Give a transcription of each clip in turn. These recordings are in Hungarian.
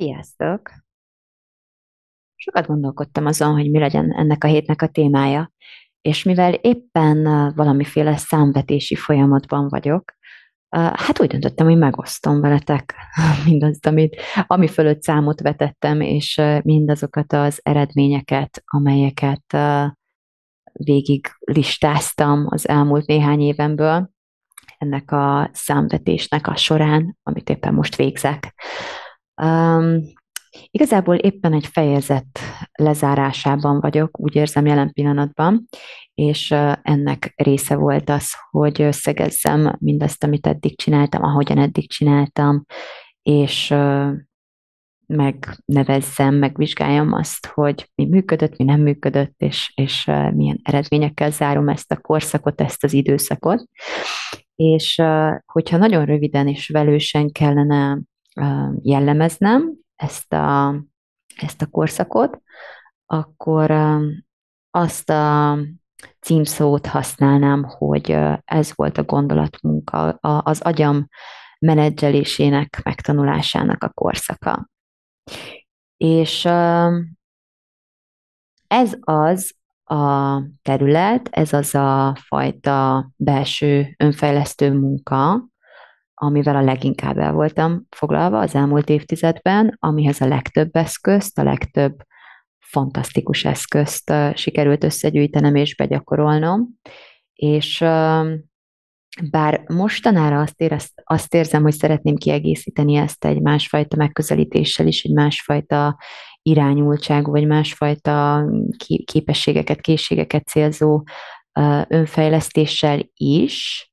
Sziasztok! Sokat gondolkodtam azon, hogy mi legyen ennek a hétnek a témája, és mivel éppen valamiféle számvetési folyamatban vagyok, hát úgy döntöttem, hogy megosztom veletek mindazt, amit, ami fölött számot vetettem, és mindazokat az eredményeket, amelyeket végig listáztam az elmúlt néhány évemből, ennek a számvetésnek a során, amit éppen most végzek. Um, igazából éppen egy fejezet lezárásában vagyok, úgy érzem jelen pillanatban, és ennek része volt az, hogy összegezzem mindazt, amit eddig csináltam, ahogyan eddig csináltam, és megnevezzem, megvizsgáljam azt, hogy mi működött, mi nem működött, és, és milyen eredményekkel zárom ezt a korszakot, ezt az időszakot. És hogyha nagyon röviden és velősen kellene jellemeznem ezt a, ezt a korszakot, akkor azt a címszót használnám, hogy ez volt a gondolatmunka, az agyam menedzselésének, megtanulásának a korszaka. És ez az a terület, ez az a fajta belső önfejlesztő munka, amivel a leginkább el voltam foglalva az elmúlt évtizedben, amihez a legtöbb eszközt, a legtöbb fantasztikus eszközt sikerült összegyűjtenem és begyakorolnom, és bár mostanára azt, érez, azt érzem, hogy szeretném kiegészíteni ezt egy másfajta megközelítéssel is, egy másfajta irányultságú, vagy másfajta képességeket, készségeket célzó önfejlesztéssel is,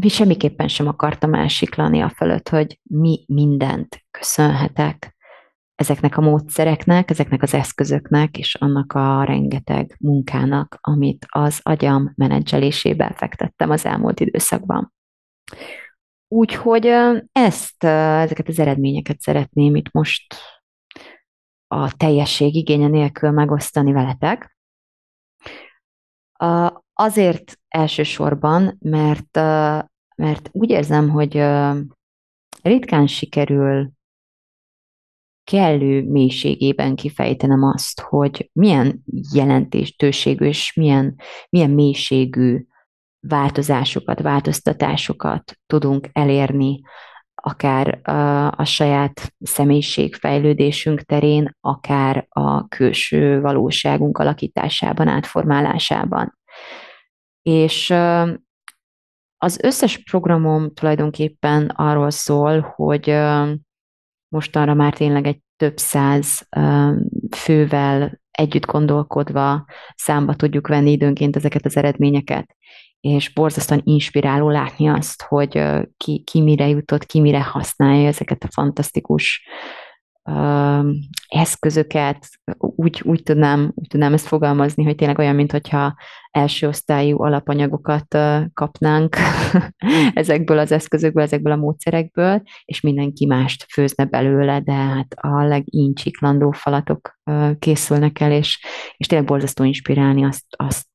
mi semmiképpen sem akartam elsiklani a fölött, hogy mi mindent köszönhetek ezeknek a módszereknek, ezeknek az eszközöknek, és annak a rengeteg munkának, amit az agyam menedzselésébe fektettem az elmúlt időszakban. Úgyhogy ezt, ezeket az eredményeket szeretném itt most a teljesség igénye nélkül megosztani veletek. Azért elsősorban, mert, mert úgy érzem, hogy ritkán sikerül kellő mélységében kifejtenem azt, hogy milyen jelentéstőségű és milyen, milyen mélységű változásokat, változtatásokat tudunk elérni, akár a, a saját személyiségfejlődésünk terén, akár a külső valóságunk alakításában, átformálásában. És az összes programom tulajdonképpen arról szól, hogy mostanra már tényleg egy több száz fővel együtt gondolkodva számba tudjuk venni időnként ezeket az eredményeket. És borzasztóan inspiráló látni azt, hogy ki, ki mire jutott, ki mire használja ezeket a fantasztikus eszközöket, úgy, úgy, tudnám, úgy tudnám ezt fogalmazni, hogy tényleg olyan, mintha első osztályú alapanyagokat kapnánk ezekből az eszközökből, ezekből a módszerekből, és mindenki mást főzne belőle, de hát a legincsiklandó falatok készülnek el, és, és tényleg borzasztó inspirálni azt, azt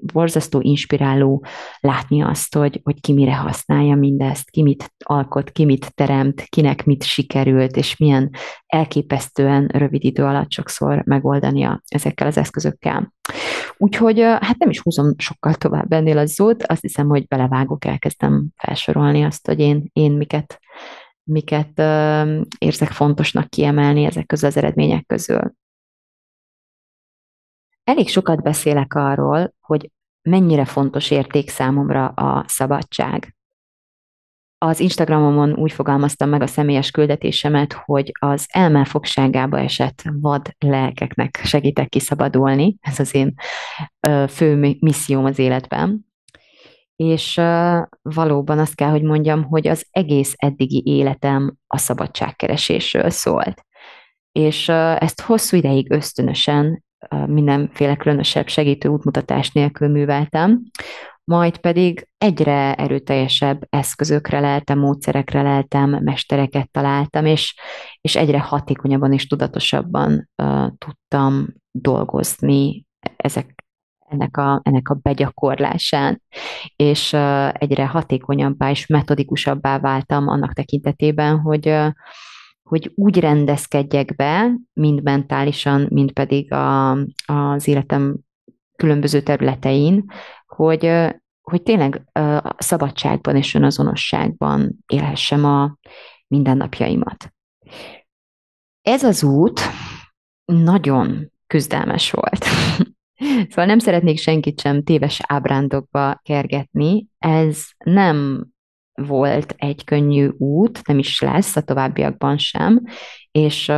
borzasztó inspiráló látni azt, hogy, hogy ki mire használja mindezt, ki mit alkot, ki mit teremt, kinek mit sikerült, és milyen elképesztően rövid idő alatt sokszor megoldania ezekkel az eszközökkel. Úgyhogy hát nem is húzom sokkal tovább ennél az szót, azt hiszem, hogy belevágok, elkezdem felsorolni azt, hogy én, én miket, miket uh, érzek fontosnak kiemelni ezek közül az eredmények közül. Elég sokat beszélek arról, hogy mennyire fontos érték számomra a szabadság. Az Instagramomon úgy fogalmaztam meg a személyes küldetésemet, hogy az elmelfogságába esett vad lelkeknek segítek kiszabadulni. Ez az én fő misszióm az életben. és valóban azt kell, hogy mondjam, hogy az egész eddigi életem a szabadságkeresésről szólt. És ezt hosszú ideig ösztönösen, mindenféle különösebb segítő útmutatás nélkül műveltem, majd pedig egyre erőteljesebb eszközökre leltem, módszerekre leltem, mestereket találtam, és, és egyre hatékonyabban és tudatosabban uh, tudtam dolgozni ezek, ennek a, ennek a begyakorlásán, és uh, egyre hatékonyabbá és metodikusabbá váltam annak tekintetében, hogy uh, hogy úgy rendezkedjek be, mind mentálisan, mind pedig a, az életem különböző területein, hogy, hogy tényleg a szabadságban és önazonosságban élhessem a mindennapjaimat. Ez az út nagyon küzdelmes volt. Szóval nem szeretnék senkit sem téves ábrándokba kergetni. Ez nem volt egy könnyű út, nem is lesz a továbbiakban sem, és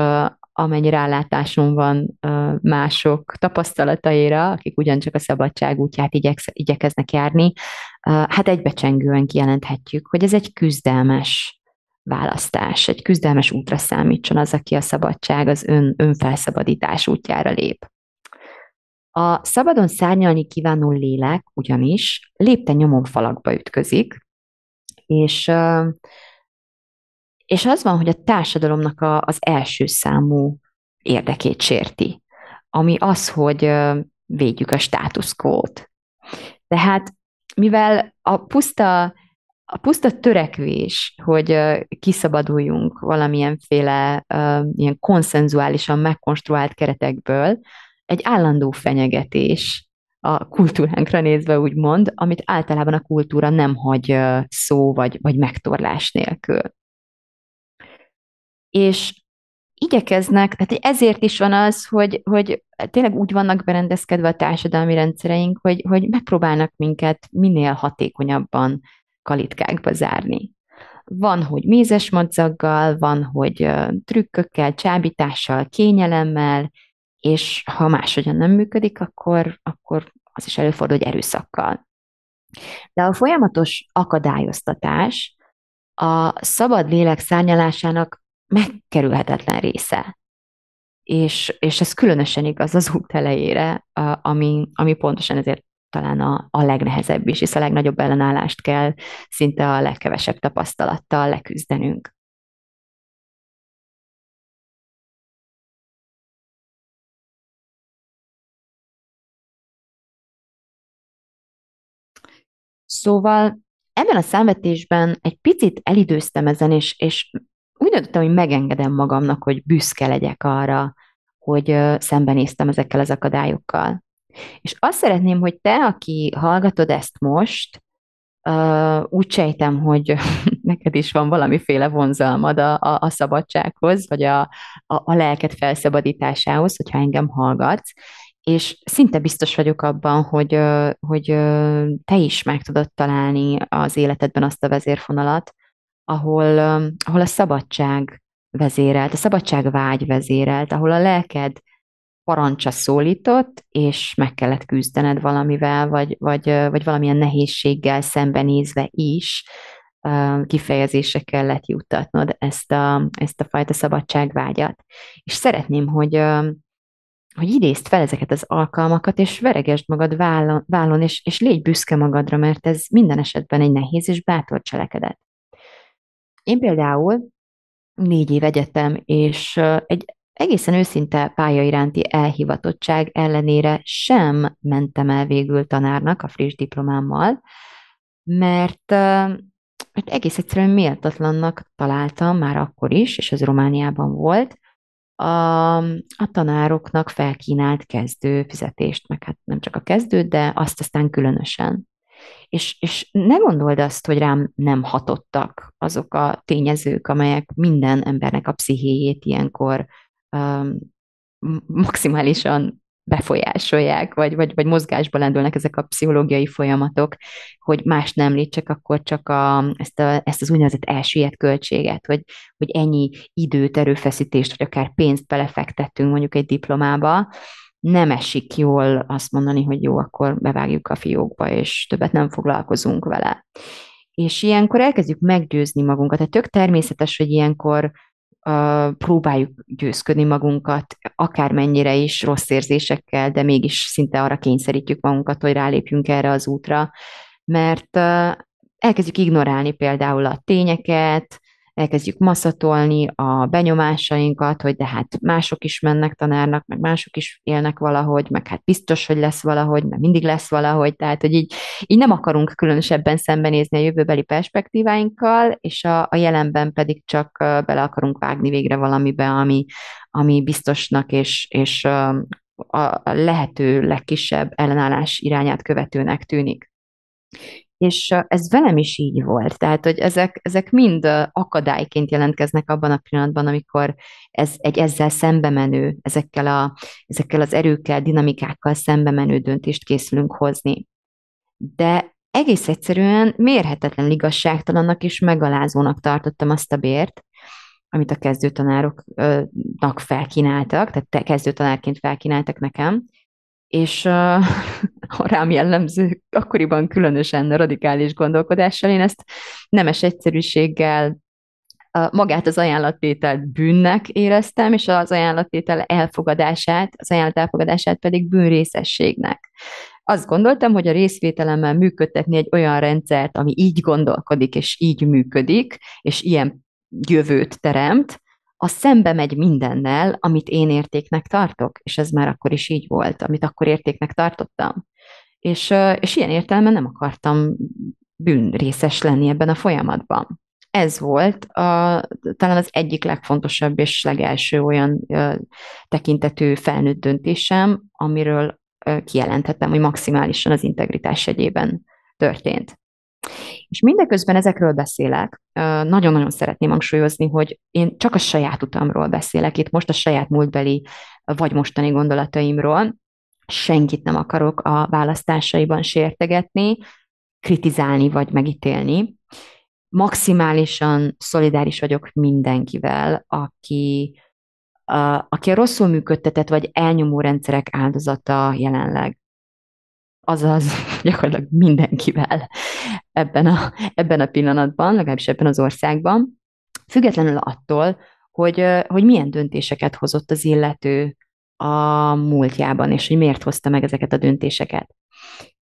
amennyi rálátásom van mások tapasztalataira, akik ugyancsak a szabadság útját igyeksz, igyekeznek járni, hát egybecsengően kijelenthetjük, hogy ez egy küzdelmes választás, egy küzdelmes útra számítson az, aki a szabadság, az ön, önfelszabadítás útjára lép. A szabadon szárnyalni kívánó lélek ugyanis lépte nyomon falakba ütközik, és és az van, hogy a társadalomnak a, az első számú érdekét sérti, ami az, hogy védjük a status quo-t. Tehát mivel a puszta, a puszta törekvés, hogy kiszabaduljunk valamilyenféle ilyen konszenzuálisan megkonstruált keretekből, egy állandó fenyegetés a kultúránkra nézve úgymond, amit általában a kultúra nem hagy szó vagy, vagy megtorlás nélkül és igyekeznek, tehát ezért is van az, hogy, hogy tényleg úgy vannak berendezkedve a társadalmi rendszereink, hogy, hogy megpróbálnak minket minél hatékonyabban kalitkákba zárni. Van, hogy mézes madzaggal, van, hogy trükkökkel, csábítással, kényelemmel, és ha máshogyan nem működik, akkor, akkor az is előfordul, hogy erőszakkal. De a folyamatos akadályoztatás a szabad lélek szárnyalásának megkerülhetetlen része. És, és ez különösen igaz az út elejére, ami, ami pontosan ezért talán a, a legnehezebb is, hisz a legnagyobb ellenállást kell szinte a legkevesebb tapasztalattal leküzdenünk. Szóval ebben a számvetésben egy picit elidőztem ezen, és, és úgy döntöttem, hogy megengedem magamnak, hogy büszke legyek arra, hogy szembenéztem ezekkel az akadályokkal. És azt szeretném, hogy te, aki hallgatod ezt most, úgy sejtem, hogy neked is van valamiféle vonzalmad a, a, a szabadsághoz, vagy a, a, a lelked felszabadításához, hogyha engem hallgatsz, és szinte biztos vagyok abban, hogy, hogy te is meg tudod találni az életedben azt a vezérfonalat, ahol, ahol a szabadság vezérelt, a szabadság vágy vezérelt, ahol a lelked parancsa szólított, és meg kellett küzdened valamivel, vagy, vagy, vagy valamilyen nehézséggel szembenézve is kifejezésre kellett juttatnod ezt a, ezt a fajta szabadságvágyat. És szeretném, hogy, hogy idézd fel ezeket az alkalmakat, és veregesd magad vállon, vállon és, és légy büszke magadra, mert ez minden esetben egy nehéz és bátor cselekedet. Én például négy év egyetem, és egy egészen őszinte pálya iránti elhivatottság ellenére sem mentem el végül tanárnak a friss diplomámmal, mert, mert egész egyszerűen méltatlannak találtam már akkor is, és ez Romániában volt, a, a tanároknak felkínált kezdő fizetést, meg hát nem csak a kezdő, de azt aztán különösen. És, és ne gondold azt, hogy rám nem hatottak azok a tényezők, amelyek minden embernek a pszichéjét ilyenkor um, maximálisan befolyásolják, vagy, vagy, vagy mozgásba lendülnek ezek a pszichológiai folyamatok, hogy más nem létsek, akkor csak a, ezt, a, ezt az úgynevezett elsüllyedt költséget, hogy, hogy ennyi időt, erőfeszítést, vagy akár pénzt belefektettünk mondjuk egy diplomába, nem esik jól azt mondani, hogy jó, akkor bevágjuk a fiókba, és többet nem foglalkozunk vele. És ilyenkor elkezdjük meggyőzni magunkat. Tehát tök természetes, hogy ilyenkor uh, próbáljuk győzködni magunkat, akármennyire is rossz érzésekkel, de mégis szinte arra kényszerítjük magunkat, hogy rálépjünk erre az útra, mert uh, elkezdjük ignorálni például a tényeket, elkezdjük maszatolni a benyomásainkat, hogy de hát mások is mennek tanárnak, meg mások is élnek valahogy, meg hát biztos, hogy lesz valahogy, meg mindig lesz valahogy, tehát hogy így, így nem akarunk különösebben szembenézni a jövőbeli perspektíváinkkal, és a, a jelenben pedig csak bele akarunk vágni végre valamibe, ami, ami biztosnak és, és a lehető legkisebb ellenállás irányát követőnek tűnik. És ez velem is így volt. Tehát, hogy ezek, ezek mind akadályként jelentkeznek abban a pillanatban, amikor ez egy ezzel szembe menő, ezekkel, a, ezekkel az erőkkel, dinamikákkal szembe menő döntést készülünk hozni. De egész egyszerűen mérhetetlen igazságtalannak és megalázónak tartottam azt a bért, amit a kezdőtanároknak felkínáltak, tehát kezdőtanárként felkínáltak nekem, és uh, a rám jellemző, akkoriban különösen radikális gondolkodással, én ezt nemes egyszerűséggel magát az ajánlattételt bűnnek éreztem, és az ajánlattétel elfogadását, az ajánlat elfogadását pedig bűnrészességnek. Azt gondoltam, hogy a részvételemmel működtetni egy olyan rendszert, ami így gondolkodik, és így működik, és ilyen jövőt teremt, az szembe megy mindennel, amit én értéknek tartok, és ez már akkor is így volt, amit akkor értéknek tartottam. És, és ilyen értelemben nem akartam bűnrészes lenni ebben a folyamatban. Ez volt a, talán az egyik legfontosabb és legelső olyan ö, tekintetű felnőtt döntésem, amiről ö, kijelentettem, hogy maximálisan az integritás egyében történt. És mindeközben ezekről beszélek, nagyon-nagyon szeretném hangsúlyozni, hogy én csak a saját utamról beszélek, itt most a saját múltbeli vagy mostani gondolataimról, senkit nem akarok a választásaiban sértegetni, kritizálni vagy megítélni. Maximálisan szolidáris vagyok mindenkivel, aki, a, aki a rosszul működtetett vagy elnyomó rendszerek áldozata jelenleg. Azaz gyakorlatilag mindenkivel ebben a, ebben a pillanatban, legalábbis ebben az országban, függetlenül attól, hogy, hogy milyen döntéseket hozott az illető a múltjában, és hogy miért hozta meg ezeket a döntéseket.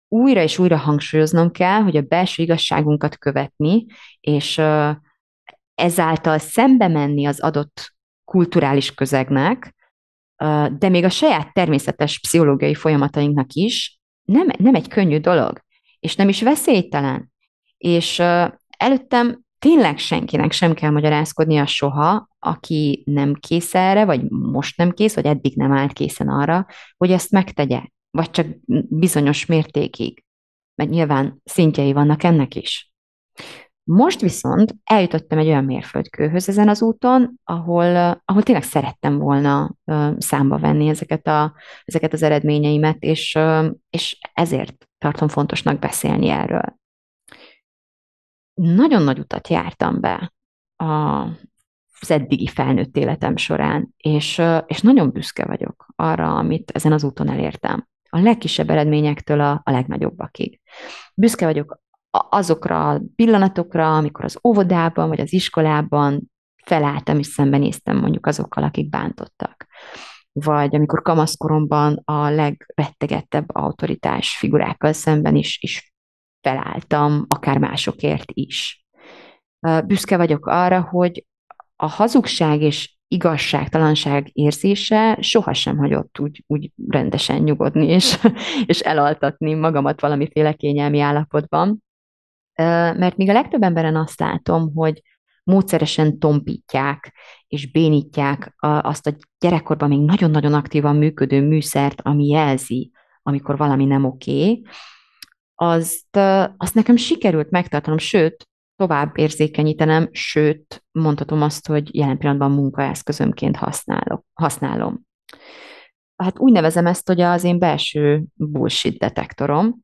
Újra és újra hangsúlyoznom kell, hogy a belső igazságunkat követni, és ezáltal szembe menni az adott kulturális közegnek, de még a saját természetes pszichológiai folyamatainknak is nem, nem egy könnyű dolog, és nem is veszélytelen. És előttem tényleg senkinek sem kell magyarázkodnia soha, aki nem kész erre, vagy most nem kész, vagy eddig nem állt készen arra, hogy ezt megtegye, vagy csak bizonyos mértékig. Mert nyilván szintjei vannak ennek is. Most viszont eljutottam egy olyan mérföldkőhöz ezen az úton, ahol, ahol tényleg szerettem volna számba venni ezeket, a, ezeket az eredményeimet, és, és ezért tartom fontosnak beszélni erről. Nagyon nagy utat jártam be a, az eddigi felnőtt életem során, és, és nagyon büszke vagyok arra, amit ezen az úton elértem. A legkisebb eredményektől a, a legnagyobbakig. Büszke vagyok azokra a pillanatokra, amikor az óvodában vagy az iskolában felálltam és szembenéztem mondjuk azokkal, akik bántottak. Vagy amikor kamaszkoromban a legrettegettebb autoritás figurákkal szemben is, is felálltam, akár másokért is. Büszke vagyok arra, hogy a hazugság és igazságtalanság érzése sohasem hagyott úgy, úgy rendesen nyugodni és, és elaltatni magamat valamiféle kényelmi állapotban, mert még a legtöbb emberen azt látom, hogy módszeresen tompítják és bénítják azt a gyerekkorban még nagyon-nagyon aktívan működő műszert, ami jelzi, amikor valami nem oké, okay, azt, azt nekem sikerült megtartanom, sőt, tovább érzékenyítenem, sőt, mondhatom azt, hogy jelen pillanatban munkaeszközömként használok, használom. Hát úgy nevezem ezt, hogy az én belső bullshit detektorom,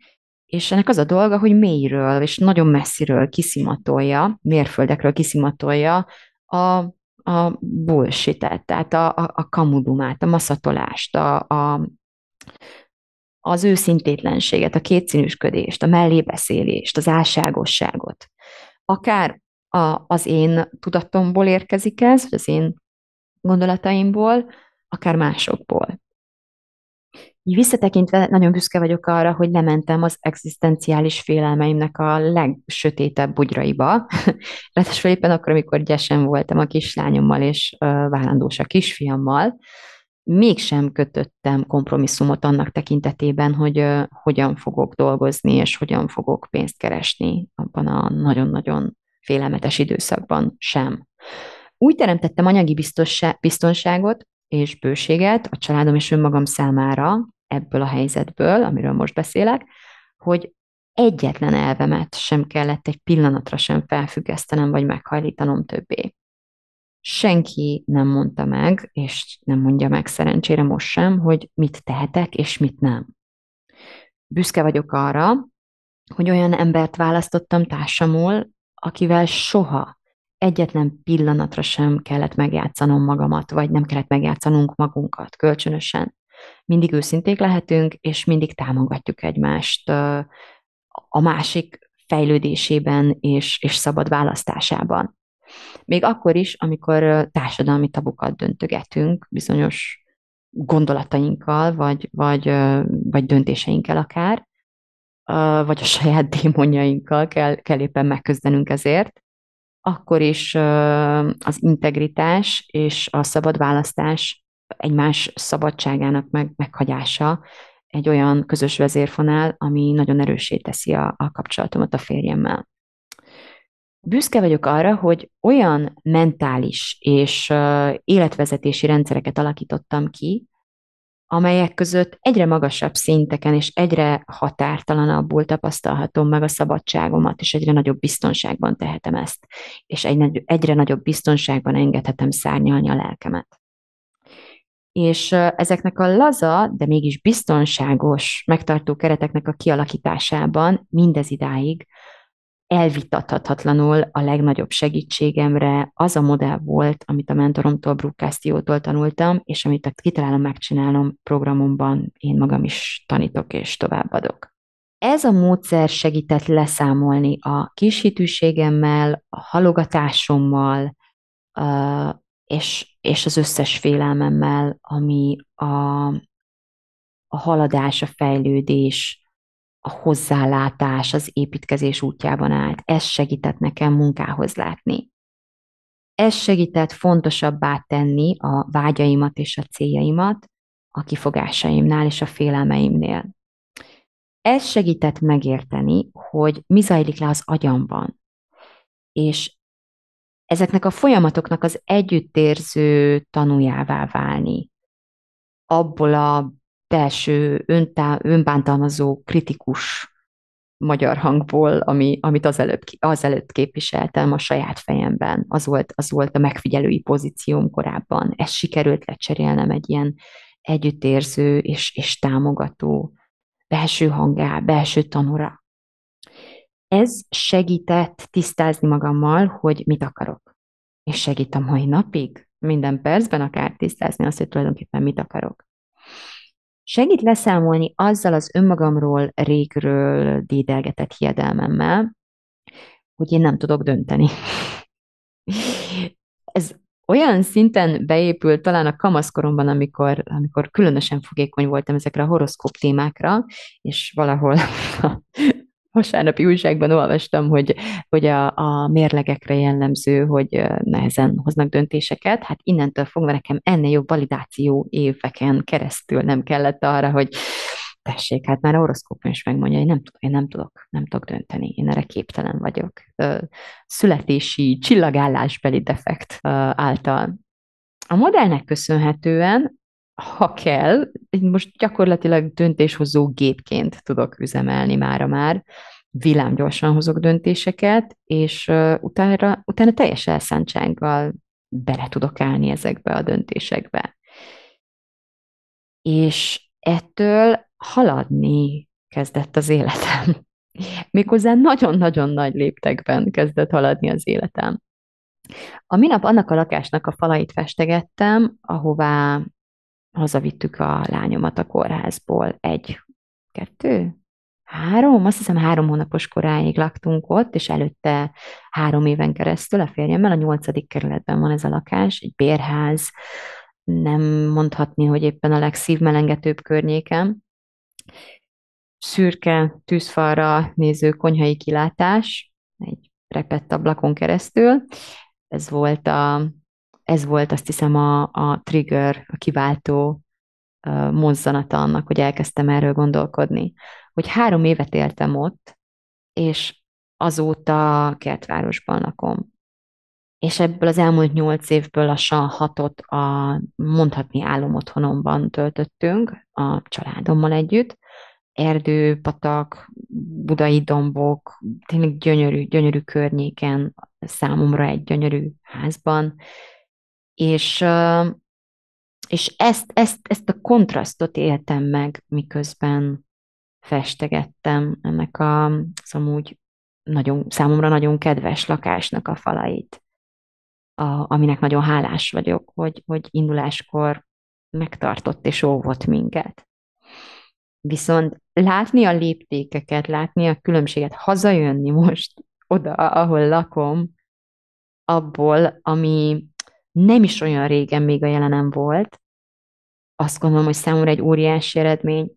és ennek az a dolga, hogy mélyről és nagyon messziről kiszimatolja, mérföldekről kiszimatolja a, a bullshit tehát a, a, a kamudumát, a maszatolást, a, a, az őszintétlenséget, a kétszínűsködést, a mellébeszélést, az álságosságot. Akár a, az én tudatomból érkezik ez, vagy az én gondolataimból, akár másokból. Így visszatekintve nagyon büszke vagyok arra, hogy lementem az egzisztenciális félelmeimnek a legsötétebb bugyraiba. Ráadásul éppen akkor, amikor gyesen voltam a kislányommal és uh, várandós a kisfiammal, mégsem kötöttem kompromisszumot annak tekintetében, hogy hogyan fogok dolgozni, és hogyan fogok pénzt keresni abban a nagyon-nagyon félelmetes időszakban sem. Úgy teremtettem anyagi biztonságot és bőséget a családom és önmagam számára ebből a helyzetből, amiről most beszélek, hogy egyetlen elvemet sem kellett egy pillanatra sem felfüggesztenem, vagy meghajlítanom többé. Senki nem mondta meg, és nem mondja meg szerencsére most sem, hogy mit tehetek, és mit nem. Büszke vagyok arra, hogy olyan embert választottam társamul, akivel soha egyetlen pillanatra sem kellett megjátszanom magamat, vagy nem kellett megjátszanunk magunkat kölcsönösen. Mindig őszinték lehetünk, és mindig támogatjuk egymást a másik fejlődésében és, és szabad választásában. Még akkor is, amikor társadalmi tabukat döntögetünk bizonyos gondolatainkkal, vagy, vagy, vagy döntéseinkkel akár, vagy a saját démonjainkkal kell, kell éppen megküzdenünk ezért, akkor is az integritás és a szabad választás egymás szabadságának meg, meghagyása egy olyan közös vezérfonál, ami nagyon erősé teszi a, a kapcsolatomat a férjemmel. Büszke vagyok arra, hogy olyan mentális és életvezetési rendszereket alakítottam ki, amelyek között egyre magasabb szinteken és egyre határtalanabbul tapasztalhatom meg a szabadságomat, és egyre nagyobb biztonságban tehetem ezt, és egyre nagyobb biztonságban engedhetem szárnyalni a lelkemet. És ezeknek a laza, de mégis biztonságos megtartó kereteknek a kialakításában mindez idáig elvitathatatlanul a legnagyobb segítségemre az a modell volt, amit a mentoromtól, Brooke tanultam, és amit a Kitalálom, megcsinálom programomban én magam is tanítok és továbbadok. Ez a módszer segített leszámolni a kishitűségemmel, a halogatásommal, és, és az összes félelmemmel, ami a, a haladás, a fejlődés, a hozzálátás az építkezés útjában állt. Ez segített nekem munkához látni. Ez segített fontosabbá tenni a vágyaimat és a céljaimat a kifogásaimnál és a félelmeimnél. Ez segített megérteni, hogy mi zajlik le az agyamban, és ezeknek a folyamatoknak az együttérző tanújává válni. Abból a belső öntá, önbántalmazó, kritikus magyar hangból, ami, amit azelőtt, azelőtt képviseltem a saját fejemben. Az volt, az volt a megfigyelői pozícióm korábban. Ez sikerült lecserélnem egy ilyen együttérző és, és támogató belső hangá, belső tanúra. Ez segített tisztázni magammal, hogy mit akarok. És segít a mai napig, minden percben akár tisztázni azt, hogy tulajdonképpen mit akarok. Segít leszámolni azzal az önmagamról régről dédelgetett hiedelmemmel, hogy én nem tudok dönteni. Ez olyan szinten beépült talán a kamaszkoromban, amikor, amikor különösen fogékony voltam ezekre a horoszkóp témákra, és valahol vasárnapi újságban olvastam, hogy, hogy a, a mérlegekre jellemző, hogy nehezen hoznak döntéseket. Hát innentől fogva nekem ennél jobb validáció éveken keresztül nem kellett arra, hogy tessék, hát már a is megmondja, hogy nem tudok, én nem tudok, nem tudok dönteni, én erre képtelen vagyok. Születési csillagállásbeli defekt által. A modellnek köszönhetően ha kell, most gyakorlatilag döntéshozó gépként tudok üzemelni mára már, villámgyorsan hozok döntéseket, és utána, utána teljes elszántsággal bele tudok állni ezekbe a döntésekbe. És ettől haladni kezdett az életem. Méghozzá nagyon-nagyon nagy léptekben kezdett haladni az életem. A minap annak a lakásnak a falait festegettem, ahová hazavittük a lányomat a kórházból. Egy, kettő, három, azt hiszem három hónapos koráig laktunk ott, és előtte három éven keresztül a férjemmel, a nyolcadik kerületben van ez a lakás, egy bérház, nem mondhatni, hogy éppen a legszívmelengetőbb környéken. Szürke tűzfalra néző konyhai kilátás, egy repett ablakon keresztül. Ez volt, a, ez volt azt hiszem a, a trigger, a kiváltó mozzanata annak, hogy elkezdtem erről gondolkodni. Hogy három évet éltem ott, és azóta kertvárosban lakom. És ebből az elmúlt nyolc évből lassan hatot a mondhatni álomotthonomban töltöttünk a családommal együtt. Erdő, patak, budai dombok, tényleg gyönyörű, gyönyörű környéken, számomra egy gyönyörű házban. És és ezt, ezt, ezt a kontrasztot éltem meg, miközben festegettem ennek a, az amúgy nagyon, számomra nagyon kedves lakásnak a falait, a, aminek nagyon hálás vagyok, hogy, hogy induláskor megtartott és óvott minket. Viszont látni a léptékeket, látni a különbséget, hazajönni most oda, ahol lakom, abból, ami nem is olyan régen még a jelenem volt, azt gondolom, hogy számomra egy óriási eredmény,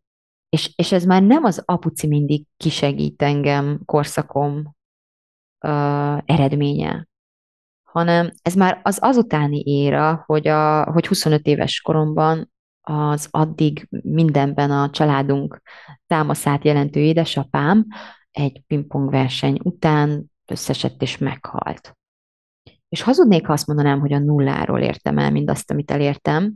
és, és ez már nem az apuci mindig kisegít engem korszakom uh, eredménye, hanem ez már az azutáni éra, hogy, a, hogy 25 éves koromban az addig mindenben a családunk támaszát jelentő édesapám egy pingpong verseny után összesett és meghalt. És hazudnék, ha azt mondanám, hogy a nulláról értem el mindazt, amit elértem,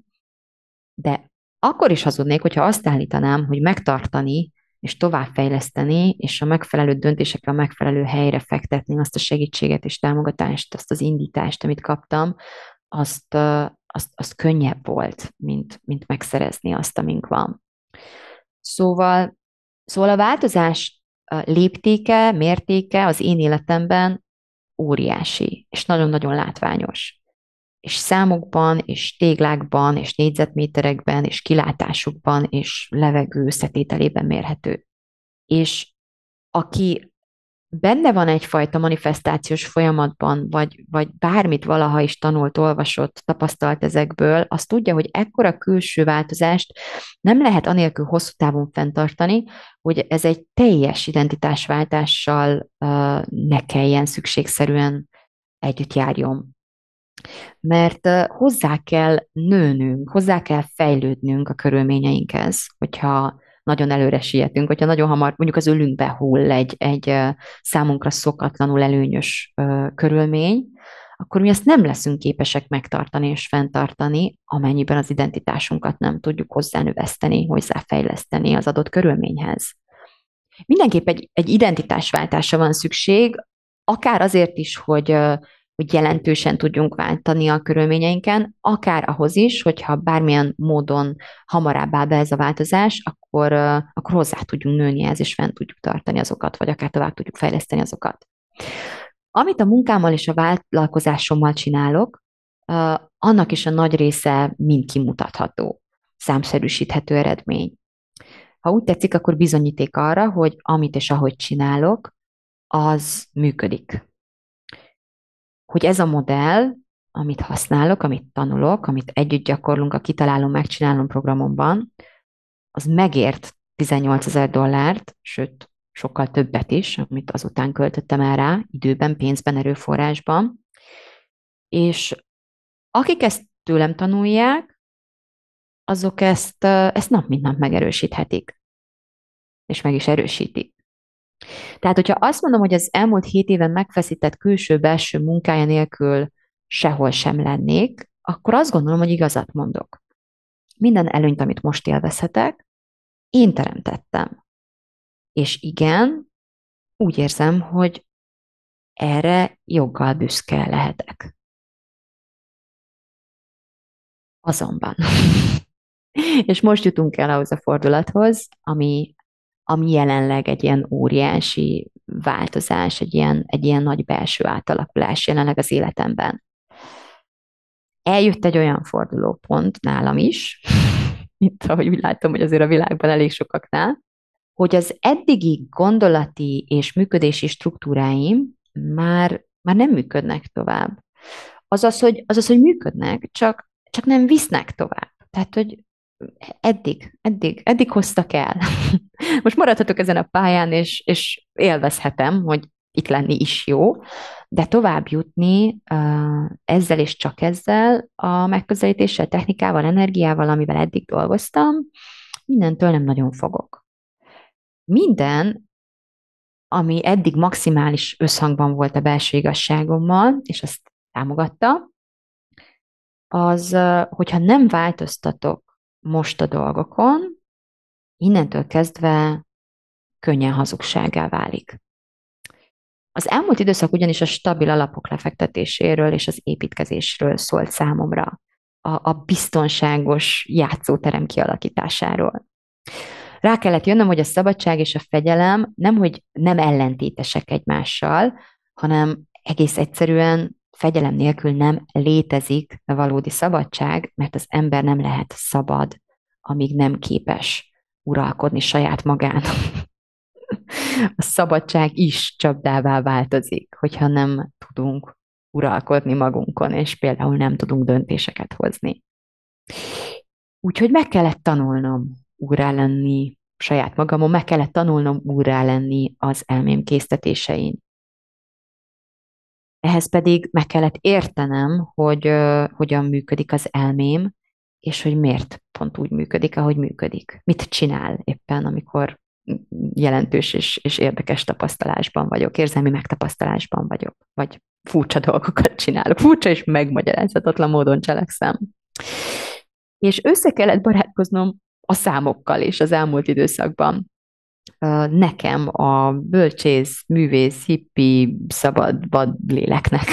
de akkor is hazudnék, hogyha azt állítanám, hogy megtartani és továbbfejleszteni, és a megfelelő döntésekre a megfelelő helyre fektetni azt a segítséget és támogatást, azt az indítást, amit kaptam, azt, azt, azt könnyebb volt, mint, mint megszerezni azt, amink van. Szóval, szóval a változás léptéke, mértéke az én életemben óriási, és nagyon-nagyon látványos. És számokban, és téglákban, és négyzetméterekben, és kilátásukban, és levegő összetételében mérhető. És aki benne van egyfajta manifestációs folyamatban, vagy, vagy bármit valaha is tanult, olvasott, tapasztalt ezekből, az tudja, hogy ekkora külső változást nem lehet anélkül hosszú távon fenntartani, hogy ez egy teljes identitásváltással uh, ne kelljen szükségszerűen együtt járjon. Mert hozzá kell nőnünk, hozzá kell fejlődnünk a körülményeinkhez, hogyha nagyon előre sietünk, hogyha nagyon hamar mondjuk az ölünkbe hull egy, egy számunkra szokatlanul előnyös körülmény, akkor mi ezt nem leszünk képesek megtartani és fenntartani, amennyiben az identitásunkat nem tudjuk hozzánöveszteni, hozzáfejleszteni az adott körülményhez. Mindenképp egy, egy identitásváltásra van szükség, akár azért is, hogy hogy jelentősen tudjunk váltani a körülményeinken, akár ahhoz is, hogyha bármilyen módon hamarabb áll be ez a változás, akkor, akkor hozzá tudjunk nőni ez, és fent tudjuk tartani azokat, vagy akár tovább tudjuk fejleszteni azokat. Amit a munkámmal és a vállalkozásommal csinálok, annak is a nagy része mind kimutatható, számszerűsíthető eredmény. Ha úgy tetszik, akkor bizonyíték arra, hogy amit és ahogy csinálok, az működik hogy ez a modell, amit használok, amit tanulok, amit együtt gyakorlunk a Kitalálom, Megcsinálom programomban, az megért 18 ezer dollárt, sőt, sokkal többet is, amit azután költöttem el rá, időben, pénzben, erőforrásban. És akik ezt tőlem tanulják, azok ezt, ezt nap mint nap megerősíthetik. És meg is erősítik. Tehát, hogyha azt mondom, hogy az elmúlt hét éven megfeszített külső-belső munkája nélkül sehol sem lennék, akkor azt gondolom, hogy igazat mondok. Minden előnyt, amit most élvezhetek, én teremtettem. És igen, úgy érzem, hogy erre joggal büszke lehetek. Azonban. és most jutunk el ahhoz a fordulathoz, ami ami jelenleg egy ilyen óriási változás, egy ilyen, egy ilyen nagy belső átalakulás jelenleg az életemben. Eljött egy olyan fordulópont nálam is, mint ahogy úgy látom, hogy azért a világban elég sokaknál, hogy az eddigi gondolati és működési struktúráim már, már nem működnek tovább. Azaz, hogy, azaz, hogy működnek, csak, csak nem visznek tovább. Tehát, hogy eddig, eddig, eddig hoztak el. Most maradhatok ezen a pályán, és, és élvezhetem, hogy itt lenni is jó, de tovább jutni ezzel és csak ezzel a megközelítéssel, technikával, energiával, amivel eddig dolgoztam, mindentől nem nagyon fogok. Minden, ami eddig maximális összhangban volt a belső igazságommal, és azt támogatta, az, hogyha nem változtatok most a dolgokon, innentől kezdve könnyen hazugságá válik. Az elmúlt időszak ugyanis a stabil alapok lefektetéséről és az építkezésről szólt számomra, a, a biztonságos játszóterem kialakításáról. Rá kellett jönnöm, hogy a szabadság és a fegyelem nem, hogy nem ellentétesek egymással, hanem egész egyszerűen fegyelem nélkül nem létezik a valódi szabadság, mert az ember nem lehet szabad, amíg nem képes uralkodni saját magán. A szabadság is csapdává változik, hogyha nem tudunk uralkodni magunkon, és például nem tudunk döntéseket hozni. Úgyhogy meg kellett tanulnom úrá lenni saját magamon, meg kellett tanulnom úrá lenni az elmém késztetésein. Ehhez pedig meg kellett értenem, hogy uh, hogyan működik az elmém, és hogy miért pont úgy működik, ahogy működik. Mit csinál éppen, amikor jelentős és, és érdekes tapasztalásban vagyok, érzelmi megtapasztalásban vagyok, vagy furcsa dolgokat csinálok, furcsa és megmagyarázhatatlan módon cselekszem. És össze kellett barátkoznom a számokkal is az elmúlt időszakban. Nekem a bölcsész, művész, hippi, szabad vad léleknek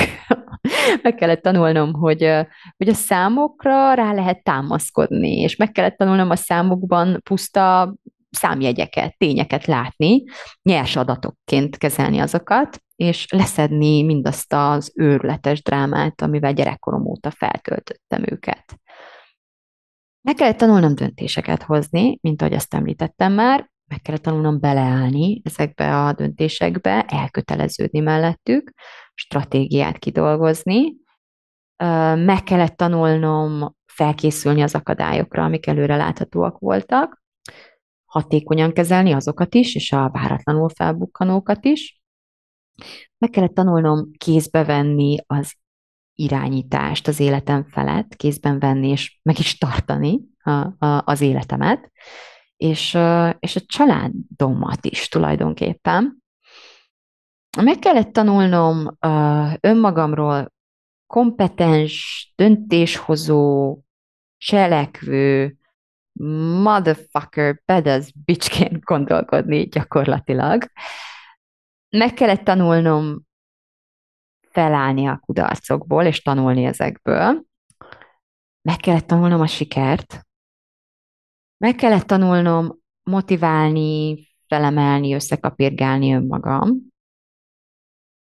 meg kellett tanulnom, hogy, hogy a számokra rá lehet támaszkodni, és meg kellett tanulnom a számokban puszta számjegyeket, tényeket látni, nyers adatokként kezelni azokat, és leszedni mindazt az őrületes drámát, amivel gyerekkorom óta feltöltöttem őket. Meg kellett tanulnom döntéseket hozni, mint ahogy azt említettem már, meg kellett tanulnom beleállni ezekbe a döntésekbe, elköteleződni mellettük, stratégiát kidolgozni, meg kellett tanulnom felkészülni az akadályokra, amik előre láthatóak voltak, hatékonyan kezelni azokat is, és a váratlanul felbukkanókat is. Meg kellett tanulnom kézbe venni az irányítást az életem felett, kézben venni, és meg is tartani a, a, az életemet, és, és a családomat is tulajdonképpen. Meg kellett tanulnom önmagamról kompetens, döntéshozó, cselekvő, motherfucker, badass bitchként gondolkodni gyakorlatilag. Meg kellett tanulnom felállni a kudarcokból, és tanulni ezekből. Meg kellett tanulnom a sikert. Meg kellett tanulnom motiválni, felemelni, összekapirgálni önmagam.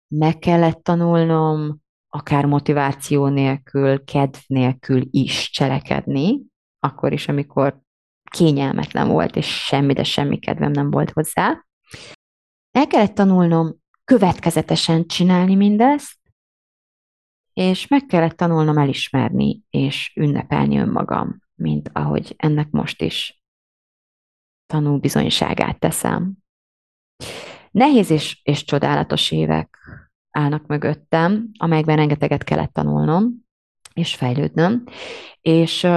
Meg kellett tanulnom akár motiváció nélkül, kedv nélkül is cselekedni, akkor is, amikor kényelmetlen volt, és semmi, de semmi kedvem nem volt hozzá. El kellett tanulnom következetesen csinálni mindezt, és meg kellett tanulnom elismerni és ünnepelni önmagam, mint ahogy ennek most is tanul bizonyságát teszem. Nehéz és, és csodálatos évek állnak mögöttem, amelyekben rengeteget kellett tanulnom, és fejlődnöm, és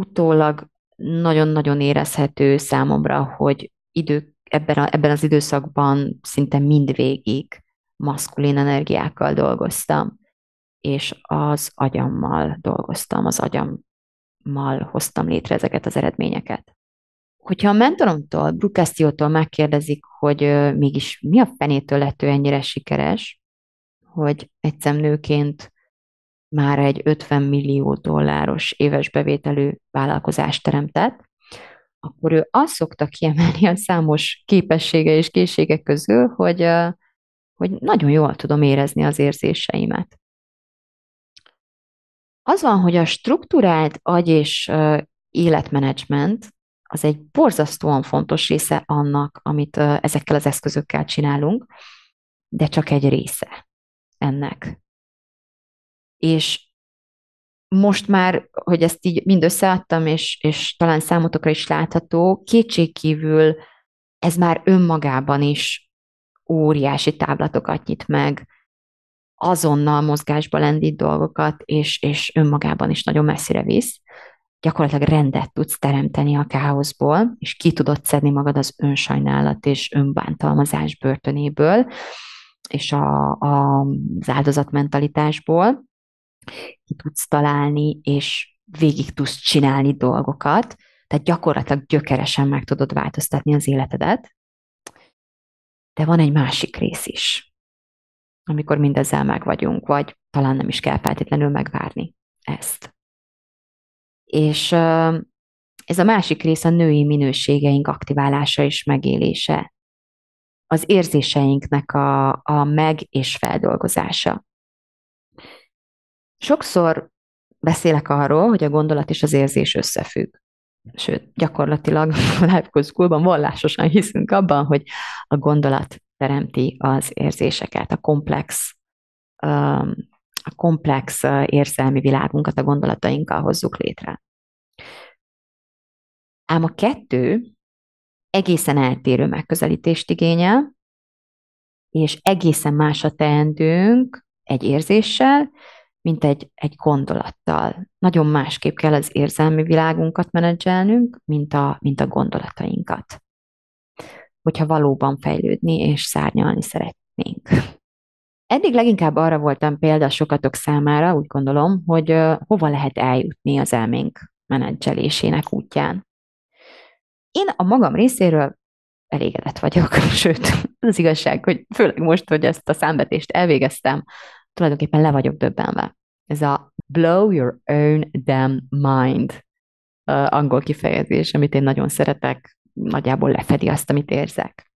utólag nagyon-nagyon érezhető számomra, hogy idő, ebben, a, ebben az időszakban szinte mindvégig maszkulin energiákkal dolgoztam, és az agyammal dolgoztam, az agyammal hoztam létre ezeket az eredményeket. Hogyha a mentoromtól, Brukesztiótól megkérdezik, hogy mégis mi a fenétől lett ő ennyire sikeres, hogy egy szemnőként már egy 50 millió dolláros éves bevételű vállalkozást teremtett, akkor ő azt szokta kiemelni a számos képessége és készségek közül, hogy, hogy nagyon jól tudom érezni az érzéseimet. Az van, hogy a struktúrált agy és életmenedzsment az egy borzasztóan fontos része annak, amit ezekkel az eszközökkel csinálunk, de csak egy része ennek. És most már, hogy ezt így mind összeadtam, és, és talán számotokra is látható, kétségkívül ez már önmagában is óriási táblatokat nyit meg, azonnal mozgásba lendít dolgokat, és, és önmagában is nagyon messzire visz. Gyakorlatilag rendet tudsz teremteni a káoszból, és ki tudod szedni magad az önsajnálat és önbántalmazás börtönéből, és a, a, az áldozatmentalitásból ki tudsz találni, és végig tudsz csinálni dolgokat, tehát gyakorlatilag gyökeresen meg tudod változtatni az életedet. De van egy másik rész is, amikor mindezzel meg vagyunk, vagy talán nem is kell feltétlenül megvárni ezt. És ez a másik rész a női minőségeink aktiválása és megélése. Az érzéseinknek a, a meg- és feldolgozása. Sokszor beszélek arról, hogy a gondolat és az érzés összefügg. Sőt, gyakorlatilag a Life Schoolban vallásosan hiszünk abban, hogy a gondolat teremti az érzéseket, a komplex, a komplex érzelmi világunkat a gondolatainkkal hozzuk létre. Ám a kettő egészen eltérő megközelítést igényel, és egészen más a teendőnk egy érzéssel, mint egy, egy gondolattal. Nagyon másképp kell az érzelmi világunkat menedzselnünk, mint a, mint a gondolatainkat. Hogyha valóban fejlődni és szárnyalni szeretnénk. Eddig leginkább arra voltam példa sokatok számára, úgy gondolom, hogy hova lehet eljutni az elménk menedzselésének útján. Én a magam részéről elégedett vagyok, sőt, az igazság, hogy főleg most, hogy ezt a számvetést elvégeztem, tulajdonképpen le vagyok döbbenve. Ez a blow your own damn mind uh, angol kifejezés, amit én nagyon szeretek, nagyjából lefedi azt, amit érzek.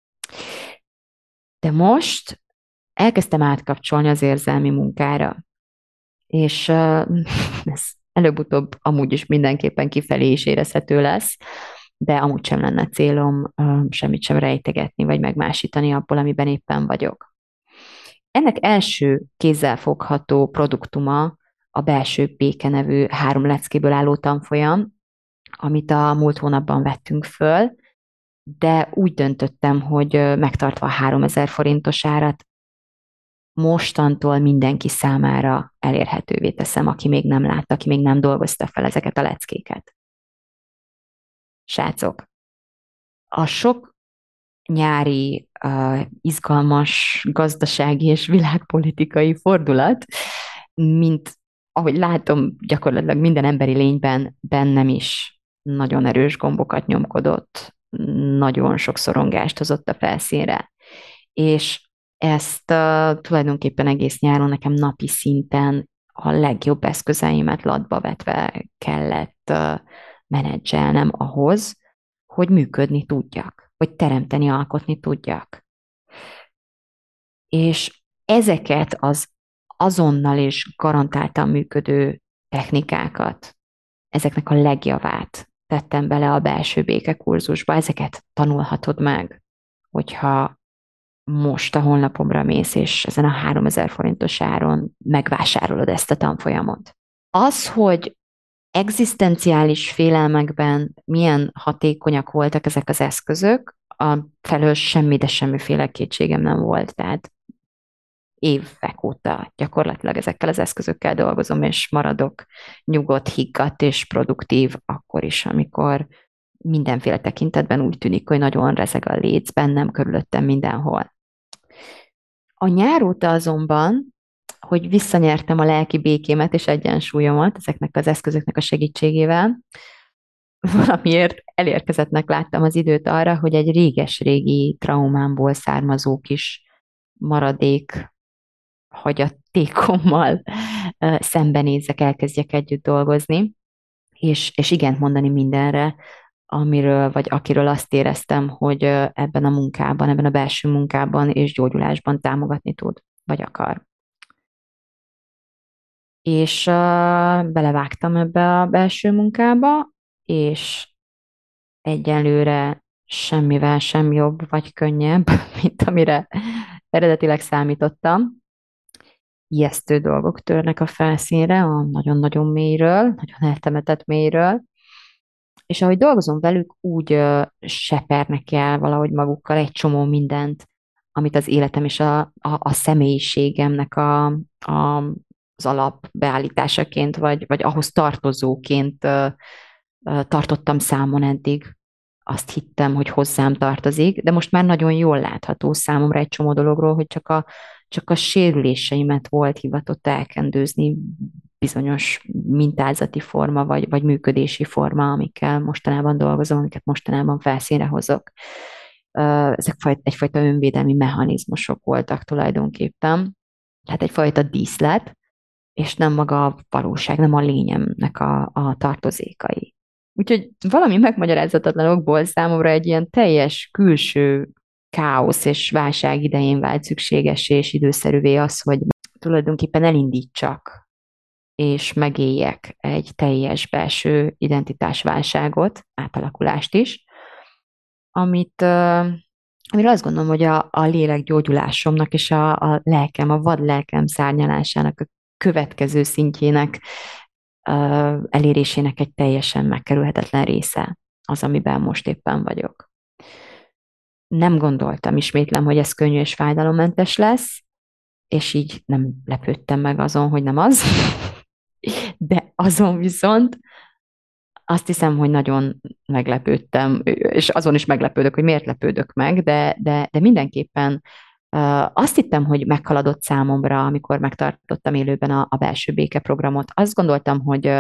De most elkezdtem átkapcsolni az érzelmi munkára, és uh, ez előbb-utóbb amúgy is mindenképpen kifelé is érezhető lesz, de amúgy sem lenne célom uh, semmit sem rejtegetni, vagy megmásítani abból, amiben éppen vagyok. Ennek első kézzelfogható produktuma a belső béke nevű három leckéből álló tanfolyam, amit a múlt hónapban vettünk föl, de úgy döntöttem, hogy megtartva a 3000 forintos árat, mostantól mindenki számára elérhetővé teszem, aki még nem látta, aki még nem dolgozta fel ezeket a leckéket. Srácok, a sok nyári, uh, izgalmas gazdasági és világpolitikai fordulat, mint ahogy látom, gyakorlatilag minden emberi lényben bennem is nagyon erős gombokat nyomkodott, nagyon sok szorongást hozott a felszínre. És ezt uh, tulajdonképpen egész nyáron nekem napi szinten a legjobb eszközeimet latba vetve kellett uh, menedzselnem ahhoz, hogy működni tudjak hogy teremteni, alkotni tudjak. És ezeket az azonnal és garantáltan működő technikákat, ezeknek a legjavát tettem bele a belső békekurzusba, ezeket tanulhatod meg, hogyha most a honlapomra mész, és ezen a 3000 forintos áron megvásárolod ezt a tanfolyamot. Az, hogy egzisztenciális félelmekben milyen hatékonyak voltak ezek az eszközök, a felől semmi, de semmiféle kétségem nem volt. Tehát évek óta gyakorlatilag ezekkel az eszközökkel dolgozom, és maradok nyugodt, higgadt és produktív akkor is, amikor mindenféle tekintetben úgy tűnik, hogy nagyon rezeg a léc bennem, körülöttem mindenhol. A nyár óta azonban hogy visszanyertem a lelki békémet és egyensúlyomat ezeknek az eszközöknek a segítségével. Valamiért elérkezettnek láttam az időt arra, hogy egy réges-régi traumámból származó kis maradék hagyatékommal szembenézzek, elkezdjek együtt dolgozni, és, és igent mondani mindenre, amiről, vagy akiről azt éreztem, hogy ebben a munkában, ebben a belső munkában és gyógyulásban támogatni tud, vagy akar és uh, belevágtam ebbe a belső munkába, és egyelőre semmivel sem jobb vagy könnyebb, mint amire eredetileg számítottam. Ijesztő dolgok törnek a felszínre, a nagyon-nagyon mélyről, nagyon eltemetett mélyről, és ahogy dolgozom velük, úgy ö, sepernek el valahogy magukkal egy csomó mindent, amit az életem és a, a, a személyiségemnek a, a, az alapbeállításaként, vagy, vagy ahhoz tartozóként tartottam számon eddig. Azt hittem, hogy hozzám tartozik, de most már nagyon jól látható számomra egy csomó dologról, hogy csak a, csak a sérüléseimet volt hivatott elkendőzni bizonyos mintázati forma, vagy, vagy működési forma, amikkel mostanában dolgozom, amiket mostanában felszínre hozok. Ezek egyfajta önvédelmi mechanizmusok voltak tulajdonképpen. Tehát egyfajta díszlet, és nem maga a valóság, nem a lényemnek a, a tartozékai. Úgyhogy valami megmagyarázhatatlan okból számomra egy ilyen teljes külső káosz és válság idején vált szükséges és időszerűvé az, hogy tulajdonképpen elindítsak és megéljek egy teljes belső identitásválságot, átalakulást is, amit, amiről azt gondolom, hogy a, a lélek gyógyulásomnak és a, a lelkem, a vad lelkem szárnyalásának a következő szintjének elérésének egy teljesen megkerülhetetlen része az, amiben most éppen vagyok. Nem gondoltam, ismétlem, hogy ez könnyű és fájdalommentes lesz, és így nem lepődtem meg azon, hogy nem az. De azon viszont azt hiszem, hogy nagyon meglepődtem, és azon is meglepődök, hogy miért lepődök meg, de, de, de mindenképpen azt hittem, hogy meghaladott számomra, amikor megtartottam élőben a, a belső béke programot. Azt gondoltam, hogy,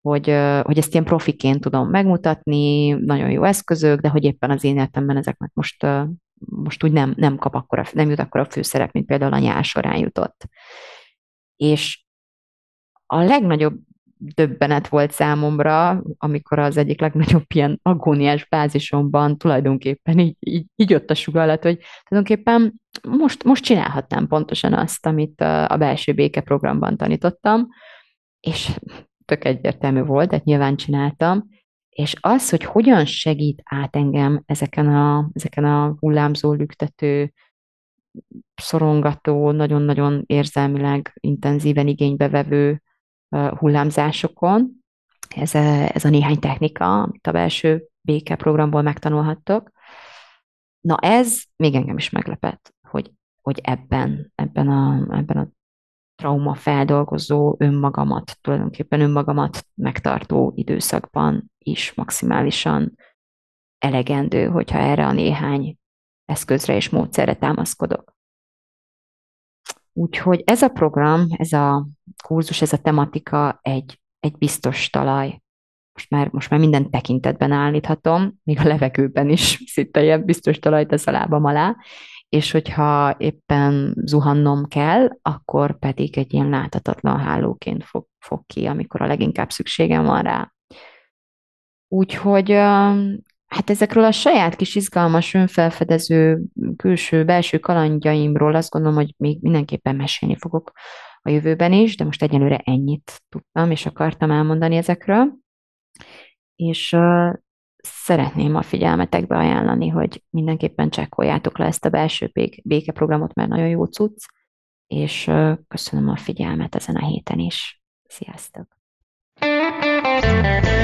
hogy, hogy ezt ilyen profiként tudom megmutatni, nagyon jó eszközök, de hogy éppen az én életemben ezeknek most, most úgy nem, nem kap akkora, nem jut akkor a főszerep, mint például a nyár során jutott. És a legnagyobb döbbenet volt számomra, amikor az egyik legnagyobb ilyen agóniás fázisomban tulajdonképpen így, így, így jött a sugallat, hogy tulajdonképpen most, most csinálhatnám pontosan azt, amit a belső béke programban tanítottam, és tök egyértelmű volt, de nyilván csináltam, és az, hogy hogyan segít át engem ezeken a, ezeken a hullámzó, lüktető, szorongató, nagyon-nagyon érzelmileg intenzíven igénybe vevő hullámzásokon. Ez a, ez a néhány technika, amit a belső béke programból megtanulhattok. Na ez még engem is meglepett, hogy, hogy ebben, ebben a, ebben a trauma feldolgozó önmagamat, tulajdonképpen önmagamat megtartó időszakban is maximálisan elegendő, hogyha erre a néhány eszközre és módszerre támaszkodok. Úgyhogy ez a program, ez a kurzus, ez a tematika egy, egy biztos talaj. Most már, most már minden tekintetben állíthatom, még a levegőben is szinte ilyen biztos talaj tesz a lábam alá, és hogyha éppen zuhannom kell, akkor pedig egy ilyen láthatatlan hálóként fog, fog ki, amikor a leginkább szükségem van rá. Úgyhogy hát ezekről a saját kis izgalmas, önfelfedező, külső, belső kalandjaimról azt gondolom, hogy még mindenképpen mesélni fogok a jövőben is, de most egyelőre ennyit tudtam, és akartam elmondani ezekről. És szeretném a figyelmetekbe ajánlani, hogy mindenképpen csekkoljátok le ezt a belső békeprogramot, mert nagyon jó cucc, és köszönöm a figyelmet ezen a héten is. Sziasztok! thank you